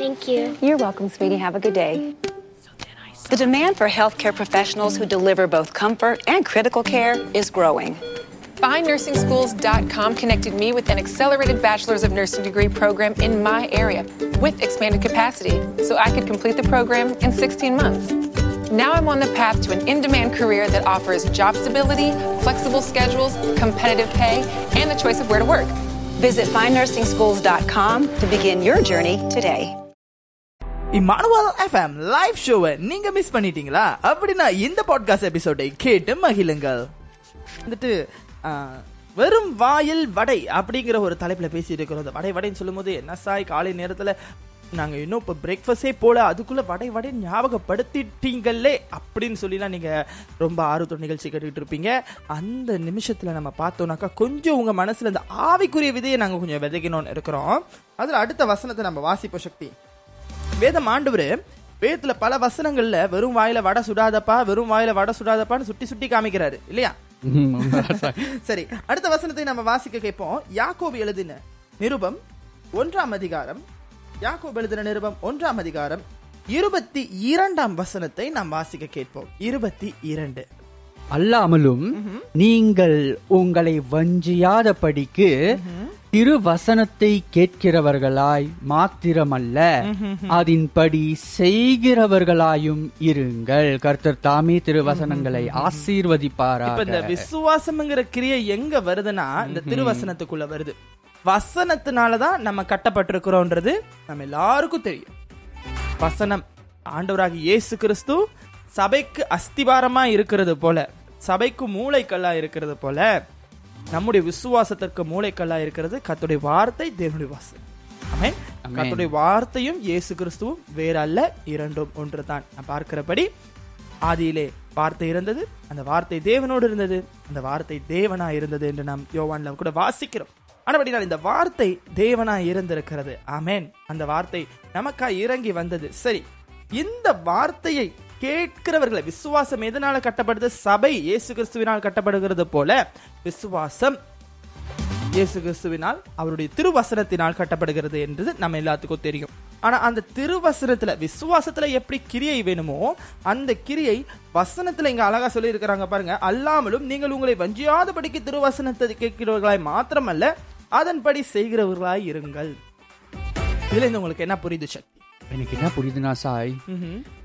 Thank you. You're welcome, sweetie. Have a good day. The demand for healthcare professionals who deliver both comfort and critical care is growing. FindNursingSchools.com connected me with an accelerated Bachelor's of Nursing degree program in my area with expanded capacity so I could complete the program in 16 months. Now I'm on the path to an in demand career that offers job stability, flexible schedules, competitive pay, and the choice of where to work. Visit findnursingschools.com to begin your journey today. Emmanuel FM live ஷோவை நீங்க miss பண்ணிட்டீங்களா? அப்படின்னா இந்த podcast எபிசோடை கேட்டு மகிழுங்கள். வந்துட்டு வெறும் வாயில் வடை அப்படிங்கிற ஒரு தலைப்பில் பேசிட்டு இருக்கிறோம். அந்த வடை வடைன்னு சொல்லும்போது என்ன சாய் காலை நேரத்தில் நாங்க இன்னும் இப்போ பிரேக்ஃபாஸ்டே போல அதுக்குள்ள வடை வடை ஞாபகப்படுத்திட்டீங்களே அப்படின்னு சொல்லிலாம் நீங்க ரொம்ப ஆர்வத்தோட நிகழ்ச்சி கேட்டுக்கிட்டு இருப்பீங்க. அந்த நிமிஷத்துல நம்ம பார்த்தோம்னாக்கா கொஞ்சம் உங்க மனசுல இந்த ஆவிக்குரிய விதையை நாங்க கொஞ்சம் விதைக்கணும்னு இருக்கிறோம். அதுல அடுத்த வசனத்தை நம்ம வாசிப்போம் சக்தி. வேதம் ஆண்டவரு வேதத்துல பல வசனங்கள்ல வெறும் வாயில வடை சுடாதப்பா வெறும் வாயில வடை சுடாதப்பான்னு சுட்டி சுட்டி காமிக்கிறாரு இல்லையா? சரி. அடுத்த வசனத்தை நம்ம வாசிக்க கேட்போம். யாக்கோபு எழுதின நிருபம் ஒன்றாம் அதிகாரம். யாக்கோபு எழுதின நிருபம் ஒன்றாம் அதிகாரம். இருபத்தி இரண்டாம் வசனத்தை நாம் வாசிக்க கேட்போம். இருபத்தி இரண்டு. அல்லாமலும் நீங்கள் உங்களை வஞ்சியாதபடிக்கு திருவசனத்தை கேட்கிறவர்களாய் மாத்திரமல்ல அதன்படி செய்கிறவர்களாயும் இருங்கள். கர்த்தர் தாமே திருவசனங்களை இப்ப இந்த விசுவாசம்ங்கிற கிரியை எங்க வருதுன்னா இந்த திருவசனத்துக்குள்ள வருது. வசனத்தினாலதான் நம்ம கட்டப்பட்டிருக்கிறோம்ன்றது நம்ம எல்லாருக்கும் தெரியும். வசனம் ஆண்டவராகி இயேசு கிறிஸ்து சபைக்கு அஸ்திபாரமா இருக்கிறது போல சபைக்கு மூளைக்கல்லா இருக்கிறது போல நம்முடைய விசுவாசத்திற்கு மூளைக்கல்லா இருக்கிறது கர்த்தருடைய வார்த்தை தேவனுடைய வாசம் ஆமென் கர்த்தருடைய வார்த்தையும் இயேசு கிறிஸ்துவும் வேற அல்ல இரண்டும் ஒன்றுதான். நான் பார்க்கிறபடி ஆதியிலே வார்த்தை இருந்தது அந்த வார்த்தை தேவனோடு இருந்தது அந்த வார்த்தை தேவனா இருந்தது என்று நாம் யோவான்ல கூட வாசிக்கிறோம். ஆனபடினால் இந்த வார்த்தை தேவனா இருந்திருக்கிறது. ஆமென் அந்த வார்த்தை நமக்கா இறங்கி வந்தது. சரி இந்த வார்த்தையை கேட்கிறவர்களை விசுவாசம் எதனால கட்டப்படுது? சபை இயேசு கிறிஸ்துவினால் கட்டப்படுகிறது போல விசுவாசம் இயேசு கிறிஸ்துவினால் அவருடைய திருவசனத்தினால் கட்டப்படுகிறது என்றது நம்ம எல்லாத்துக்கும் தெரியும். ஆனா அந்த திருவசனத்துல விசுவாசத்துல எப்படி கிரியை வேணுமோ அந்த கிரியை வசனத்துல இங்க அழகா சொல்லி இருக்கிறாங்க பாருங்க. அல்லாமலும் நீங்கள் உங்களை வஞ்சியாதபடிக்கு திருவசனத்தை கேட்கிறவர்களாய் மாத்திரமல்ல அதன்படி செய்கிறவர்களாய் இருங்கள். இதுல இருந்து உங்களுக்கு என்ன புரியுது சக்தி எனக்கு என்ன புரியுதுன்னா சாய்?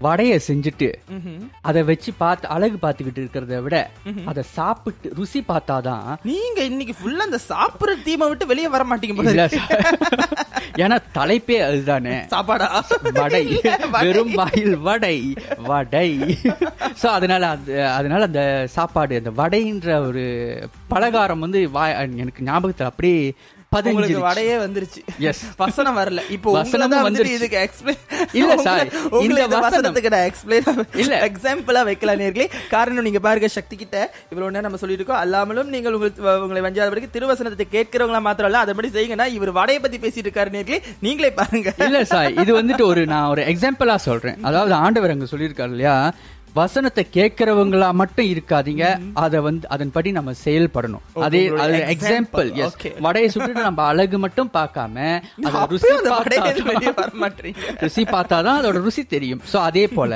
வடைய செஞ்சுட்டு அதை வச்சு பார்த்து அழகு பார்த்துக்கிட்டு இருக்கிறத விட அதை சாப்பிட்டு ருசி பார்த்தாதான் நீங்க இன்னைக்கு ஃபுல்லா அந்த சாப்பிடுற தீமை விட்டு வெளியே வர மாட்டீங்க. ஏன்னா தலைப்பே அதுதானே. சாப்பாடா? வடை. வெறும் வாயில் வடை. வடை. சோ அதனால அந்த அதனால அந்த சாப்பாடு அந்த வடைன்ற ஒரு பலகாரம் வந்து வா- எனக்கு ஞாபகத்துல அப்படியே பதினஞ்சு வடையே வந்துருச்சு. Yes. வசனம் வரல. இப்போ வசனமும் வந்துட்டு வந்துருச்சு. இதுக்கு எக்ஸ்பிளைன் இல்ல சார், இந்த வசனம். வசனத்துக்கு நான் எக்ஸ்பிளைன் இல்ல. எக்ஸாம்பிளா வைக்கலாம் நேர்களே. காரணம் நீங்க பாருங்க சக்தி கிட்ட இவ்வளவு நேரம் நம்ம சொல்லிட்டு இருக்கோம். அல்லாமலும் நீங்கள் உங்கள் உங்களை வஞ்சாதபடிக்கு திருவசனத்தை கேட்கிறவங்களா மாத்திரம் இல்ல அதபடி செய்யுங்கன்னா இவர் வடையை பத்தி பேசிட்டு இருக்காரு நேர்களே. நீங்களே பாருங்க. இல்ல சார் இது வந்துட்டு ஒரு நான் ஒரு எக்ஸாம்பிளா சொல்றேன். அதாவது ஆண்டவர் அங்க சொல்லியிருக்காரு இல்லையா? வசனத்தை கேட்கிறவங்களா மட்டும் இருக்காதீங்க. அத வந்து அதன்படி நம்ம செயல்படணும். அதே அது. எக்ஸாம்பிள் எஸ். வடையை சுட்டு நம்ம அழகு மட்டும் பார்க்காம ருசி ருசி பார்த்தாதான் அதோட ருசி தெரியும். சோ அதே போல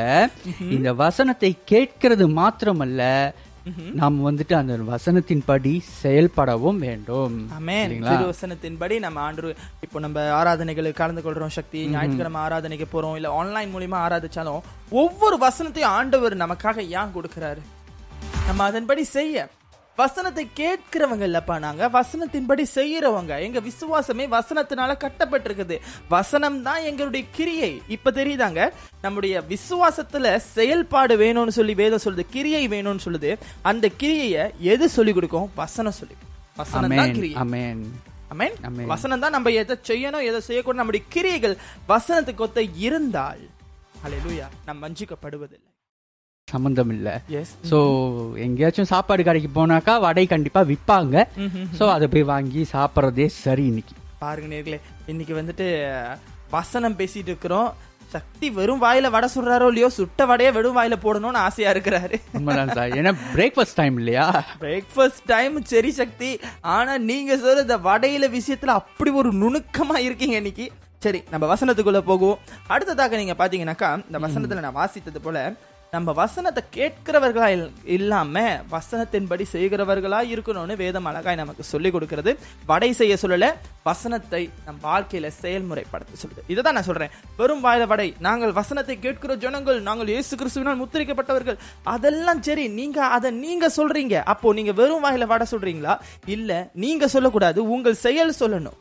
இந்த வசனத்தை கேட்கிறது மாத்திரமல்ல நாம் வந்துட்டு அந்த வசனத்தின்படி செயல்படவும் வேண்டும்? திருவசனத்தின்படி நம்ம ஆண்டு இப்போ நம்ம ஆராதனைகளுக்கு கலந்து கொள்றோம் சக்தி ஞாயிற்றுக்கிழமை ஆராதனைக்கு போறோம் இல்ல ஆன்லைன் மூலியமா ஆராதிச்சாலும் ஒவ்வொரு வசனத்தையும் ஆண்டவர் நமக்காக ஏன் கொடுக்கிறாரு? நம்ம அதன்படி செய்ய. வசனத்தை கேட்கிறவங்க இல்லப்பா நாங்க வசனத்தின்படி செய்யறவங்க எங்க விசுவாசமே வசனத்தினால கட்டப்பட்டிருக்குது. வசனம் தான் எங்களுடைய கிரியை. இப்ப தெரியுதாங்க? நம்முடைய விசுவாசத்துல செயல்பாடு வேணும்னு சொல்லி வேதம் சொல்லுது கிரியை வேணும்னு சொல்லுது. அந்த கிரியைய எது சொல்லி கொடுக்கும்? வசனம் சொல்லி வசனம் தான் கிரியை. வசனம் தான் நம்ம எதை செய்யணும் எதை செய்யக்கூடாது. நம்முடைய கிரியைகள் வசனத்துக்கு ஒத்த இருந்தால் அல்லேலூயா நாம் வஞ்சிக்கப்படுவதில்லை. சம்பந்தம் இல்ல சோ எங்கேயாச்சும் சாப்பாடு கடைக்கு போனாக்கா வடை கண்டிப்பா விப்பாங்க. சோ அதை போய் வாங்கி சாப்பிடுறதே சரி இன்னைக்கு. பாருங்க நேர்களே இன்னைக்கு வந்துட்டு வசனம் பேசிட்டு இருக்கிறோம். சக்தி வெறும் வாயில வடை சுடுறாரோ இல்லையோ சுட்ட வடையை வெறும் வாயில போடணும்னு ஆசையா இருக்கிறாரு. உண்மைதான் சார். ஏன்னா பிரேக்ஃபாஸ்ட் டைம் இல்லையா? பிரேக்ஃபாஸ்ட் டைம் சரி சக்தி. ஆனா நீங்க சொல்ற இந்த வடையில விஷயத்துல அப்படி ஒரு நுணுக்கமா இருக்கீங்க இன்னைக்கு. சரி நம்ம வசனத்துக்குள்ள போகுவோம். அடுத்ததாக நீங்க பாத்தீங்கன்னாக்கா இந்த வசனத்துல நான் வாசித்தது போல நம்ம வசனத்தை கேட்கிறவர்களா இல்- இல்லாம வசனத்தின்படி செய்கிறவர்களா இருக்கணும்னு வேதம் அழகாய் நமக்கு சொல்லி கொடுக்கிறது. வடை செய்ய சொல்லல வசனத்தை நம் வாழ்க்கையில செயல்முறைப்படுத்த சொல்லுது. இதை தான் நான் சொல்றேன். வெறும் வாயில வடை. நாங்கள் வசனத்தை கேட்கிற ஜனங்கள் நாங்கள் இயேசு கிறிஸ்துவினால் முத்திரிக்கப்பட்டவர்கள். அதெல்லாம் சரி நீங்க அதை நீங்க சொல்றீங்க. அப்போ நீங்க வெறும் வாயில வடை சொல்றீங்களா? இல்ல நீங்க சொல்லக்கூடாது. உங்கள் செயல் சொல்லணும்.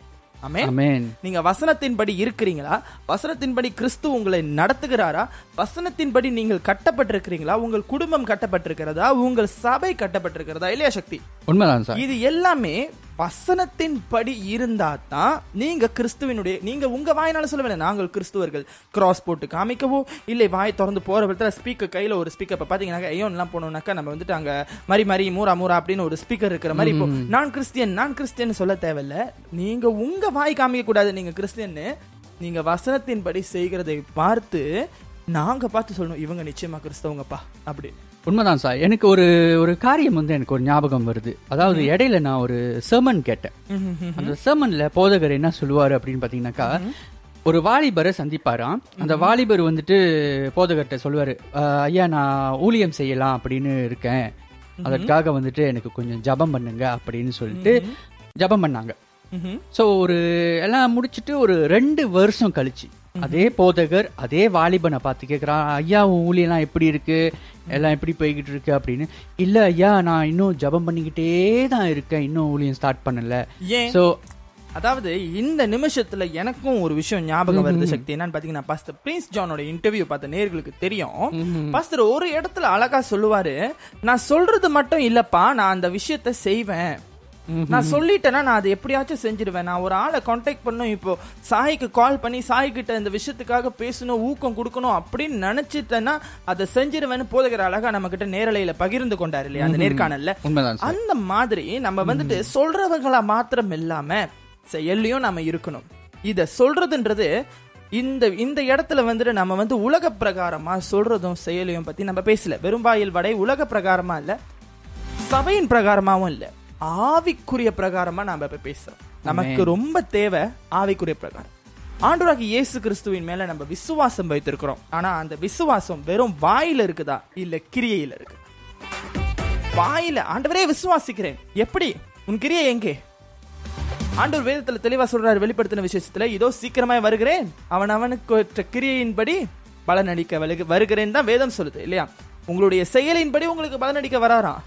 நீங்க வசனத்தின்படி இருக்கிறீங்களா? வசனத்தின்படி கிறிஸ்து உங்களை நடத்துகிறாரா? வசனத்தின்படி நீங்கள் கட்டப்பட்டிருக்கிறீங்களா? உங்கள் குடும்பம் கட்டப்பட்டிருக்கிறதா? உங்கள் சபை கட்டப்பட்டிருக்கிறதா? இல்லையா சக்தி? உண்மைதான் சார். இது எல்லாமே வசனத்தின் படி இருந்தா தான் நீங்க கிறிஸ்துவினுடைய நீங்க உங்க வாயினால சொல்ல வேண்டாம் நாங்கள் கிறிஸ்துவர்கள். கிராஸ் போட்டு காமிக்கவோ இல்லை வாய் திறந்து போற விதத்துல ஸ்பீக்கர் கையில ஒரு ஸ்பீக்கர் இப்ப பாத்தீங்கன்னா ஐயோன்லாம் போனோம்னாக்கா நம்ம வந்துட்டு அங்க மரி மரி மூரா மூரா அப்படின்னு ஒரு ஸ்பீக்கர் இருக்கிற மாதிரி இப்போ நான் கிறிஸ்டியன் நான் கிறிஸ்டியன் சொல்ல தேவையில்ல. நீங்க உங்க வாய் காமிக்க கூடாது நீங்க கிறிஸ்டியன்னு. நீங்க வசனத்தின்படி செய்கிறதை பார்த்து நாங்க பார்த்து சொல்லணும் இவங்க நிச்சயமா கிறிஸ்தவங்கப்பா அப்படி. உண்மைதான் சார். எனக்கு ஒரு ஒரு காரியம் வந்து எனக்கு ஒரு ஞாபகம் வருது. அதாவது இடையில நான் ஒரு sermon கேட்டேன். அந்த sermonல போதகர் என்ன சொல்லுவாரு அப்படின்னு பாத்தீங்கன்னாக்கா ஒரு வாலிபரை சந்திப்பாராம். அந்த வாலிபர் வந்துட்டு போதகர்கிட்ட சொல்லுவாரு "அஹ், ஐயா நான் ஊழியம் செய்யலாம் அப்படின்னு இருக்கேன். அதற்காக வந்துட்டு எனக்கு கொஞ்சம் ஜெபம் பண்ணுங்க அப்படின்னு சொல்லிட்டு ஜெபம் பண்ணாங்க. சோ ஒரு எல்லாம் முடிச்சிட்டு ஒரு ரெண்டு வருஷம் கழிச்சு. அதே போதகர் அதே வாலிபனை பார்த்து கேக்குறான் ஐயா உன் ஊழியெல்லாம் எப்படி இருக்கு? எல்லாம் எப்படி போய்கிட்டு இருக்கு? அப்படின்னு. இல்ல ஐயா நான் இன்னும் ஜெபம் பண்ணிக்கிட்டே தான் இருக்கேன். இன்னும் ஊழியம் ஸ்டார்ட் பண்ணல. சோ அதாவது இந்த நிமிஷத்துல எனக்கும் ஒரு விஷயம் ஞாபகம் வருது சக்தி. என்னன்னு பாத்தீங்கன்னா பாஸ்டர் பிரின்ஸ் ஜானோட இன்டர்வியூ பார்த்த நேர்களுக்கு தெரியும். பாஸ்டர் ஒரு இடத்துல அழகா சொல்லுவாரு நான் சொல்றது மட்டும் இல்லப்பா நான் அந்த விஷயத்த செய்வேன். நான் சொல்லிட்டேன்னா நான் அதை எப்படியாச்சும் செஞ்சிருவேன். நான் ஒரு ஆளை கான்டாக்ட் பண்ணும் இப்போ சாய்க்கு கால் பண்ணி சாய் கிட்ட இந்த விஷயத்துக்காக பேசணும் ஊக்கம் கொடுக்கணும் அப்படின்னு நினைச்சிட்டேன்னா அதை செஞ்சிருவேன்னு போதகர் அழகா நம்ம கிட்ட நேரலையில பகிர்ந்து கொண்டாரு இல்லையா? அந்த நேர்காணல்ல. அந்த மாதிரி நம்ம வந்துட்டு சொல்றவங்களா மாத்திரம் இல்லாம செயல்லையும் நம்ம இருக்கணும். இத சொல்றதுன்றது இந்த இந்த இடத்துல வந்துட்டு நம்ம வந்து உலக பிரகாரமா சொல்றதும் செயலையும் பத்தி நம்ம பேசல. வெறும் வாயில் வடை உலக பிரகாரமா இல்ல சபையின் பிரகாரமாவும் இல்ல. ஆவிக்குரிய பிரகாரமா நாம இப்ப பேசுறோம். நமக்கு ரொம்ப தேவை ஆவிக்குரிய பிரகாரம். ஆண்டவராகி இயேசு கிறிஸ்துவின் மேல நம்ம விசுவாசம் வைத்திருக்கிறோம். ஆனா அந்த விசுவாசம் வெறும் வாயில இருக்குதா? இல்ல கிரியையில இருக்கு வாயில ஆண்டவரே விசுவாசிக்கிறேன். எப்படி? உன் கிரியை எங்கே? ஆண்டவர் வேதத்துல தெளிவா சொல்றாரு வெளிப்படுத்தின விசேஷத்துல இதோ சீக்கிரமாய் வருகிறேன். அவன் அவனுக்கு கிரியையின்படி பலனடிக்க வருக- வருகிறேன் தான் வேதம் சொல்லுது இல்லையா? உங்களுடைய செயலின்படி உங்களுக்கு பலனடிக்க வராராம்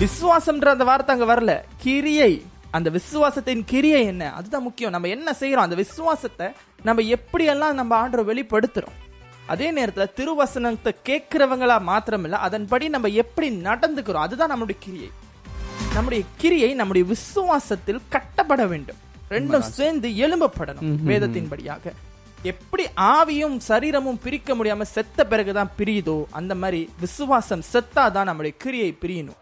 விசுவாசம்ன்ற அந்த வார்த்தை அங்க வரல. கிரியை அந்த விசுவாசத்தின் கிரியை என்ன? அதுதான் முக்கியம். நம்ம என்ன செய்யறோம் அந்த விசுவாசத்தை நம்ம எப்படியெல்லாம் நம்ம ஆண்டரை வெளிப்படுத்துறோம்? அதே நேரத்துல திருவசனத்தை கேட்கிறவங்களா மாத்திரமில்ல அதன்படி நம்ம எப்படி நடந்துக்கிறோம்? அதுதான் நம்மளுடைய கிரியை. நம்முடைய கிரியை நம்முடைய விசுவாசத்தில் கட்டப்பட வேண்டும். ரெண்டும் சேர்ந்து எழும்பப்படணும் வேதத்தின்படியாக. எப்படி ஆவியும் சரீரமும் பிரிக்க முடியாம செத்த பிறகுதான் பிரியுதோ அந்த மாதிரி விசுவாசம் செத்தாதான் நம்முடைய கிரியை பிரியணும்.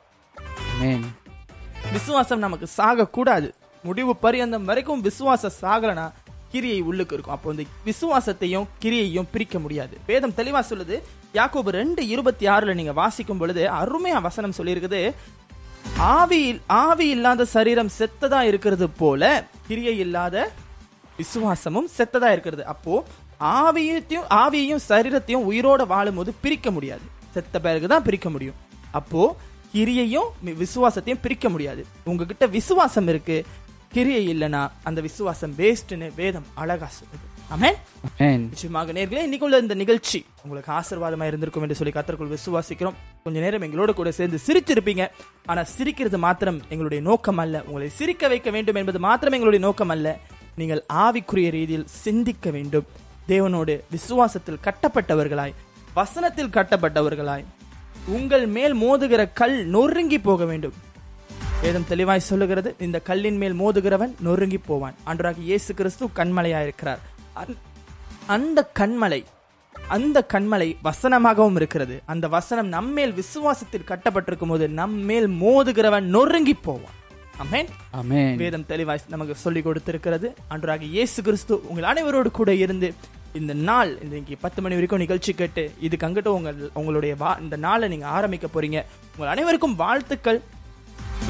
விசுவாசம் நமக்கு சாகக்கூடாது. முடிவு பரியந்தம் வரைக்கும் விசுவாசம் சாகலனா கிரியை உள்ளுக்கு இருக்கும். அப்போ வந்து விசுவாசத்தையும் கிரியையும் பிரிக்க முடியாது. வேதம் தெளிவா சொல்லுது யாக்கோபு ரெண்டு இருபத்தி ஆறுல நீங்க வாசிக்கும் பொழுது அருமையா வசனம் சொல்லியிருக்குது ஆவி ஆவி இல்லாத சரீரம் செத்ததா இருக்கிறது போல கிரியை இல்லாத விசுவாசமும் செத்ததா இருக்கிறது. அப்போ ஆவியத்தையும் ஆவியையும் சரீரத்தையும் உயிரோட வாழும்போது பிரிக்க முடியாது. செத்த பிறகுதான் பிரிக்க முடியும். அப்போ கிரியையும் விசுவாசத்தையும் பிரிக்க முடியாது. உங்ககிட்ட விசுவாசம் இருக்கு கிரியை இல்லைன்னா அந்த விசுவாசம் வேஸ்ட்னு வேதம் அழகா சொல்லுது. ஆமென்? நிச்சயமாக நேர்களே இன்னைக்குள்ள இந்த நிகழ்ச்சி உங்களுக்கு ஆசீர்வாதமா இருந்திருக்கும் என்று சொல்லி கத்தருக்குள் விசுவாசிக்கிறோம். கொஞ்ச நேரம் எங்களோட கூட சேர்ந்து சிரிச்சிருப்பீங்க. ஆனா சிரிக்கிறது மாத்திரம் எங்களுடைய நோக்கம் அல்ல. உங்களை சிரிக்க வைக்க வேண்டும் என்பது மாத்திரம் எங்களுடைய நோக்கம் அல்ல. நீங்கள் ஆவிக்குரிய ரீதியில் சிந்திக்க வேண்டும். தேவனோடு விசுவாசத்தில் கட்டப்பட்டவர்களாய் வசனத்தில் கட்டப்பட்டவர்களாய் உங்கள் மேல் மோதுகிற கல் நொறுங்கி போக வேண்டும். வேதம் தெளிவாய் சொல்லுகிறது இந்த கல்லின் மேல் மோதுகிறவன் நொறுங்கி போவான். அன்றாக இயேசு கிறிஸ்து கண்மலையாயிருக்கிறார். அந்த- அந்த கண்மலை அந்த கண்மலை வசனமாகவும் இருக்கிறது. அந்த வசனம் நம்மேல் விசுவாசத்தில் கட்டப்பட்டிருக்கும் போது நம்மேல் மோதுகிறவன் நொறுங்கி போவான். வேதம் தெளிவாய் நமக்கு சொல்லி கொடுத்திருக்கிறது. அன்றாக இயேசு கிறிஸ்து உங்கள் அனைவரோடு கூட இருந்து இந்த நாள் இந்த இங்கே பத்து மணி வரைக்கும் நிகழ்ச்சி கேட்டு இதுக்கு அங்கிட்ட உங்கள் உங்களுடைய வா இந்த நாளை நீங்கள் ஆரம்பிக்க போறீங்க. உங்கள் அனைவருக்கும் வாழ்த்துக்கள்.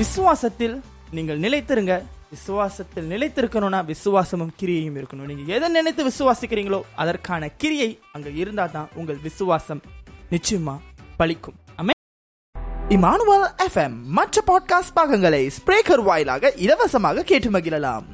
விசுவாசத்தில் நீங்கள் நிலைத்திருங்க. விசுவாசத்தில் நிலைத்திருக்கணும்னா விசுவாசமும் கிரியையும் இருக்கணும். நீங்கள் எதை நினைத்து விசுவாசிக்கிறீங்களோ அதற்கான கிரியை அங்கே இருந்தால் தான் உங்கள் விசுவாசம் நிச்சயமா பலிக்கும். இமானுவல் எஃப்எம் மற்ற பாட்காஸ்ட் பாகங்களை ஸ்பிரேக்கர் வாயிலாக இலவசமாக கேட்டு மகிழலாம்.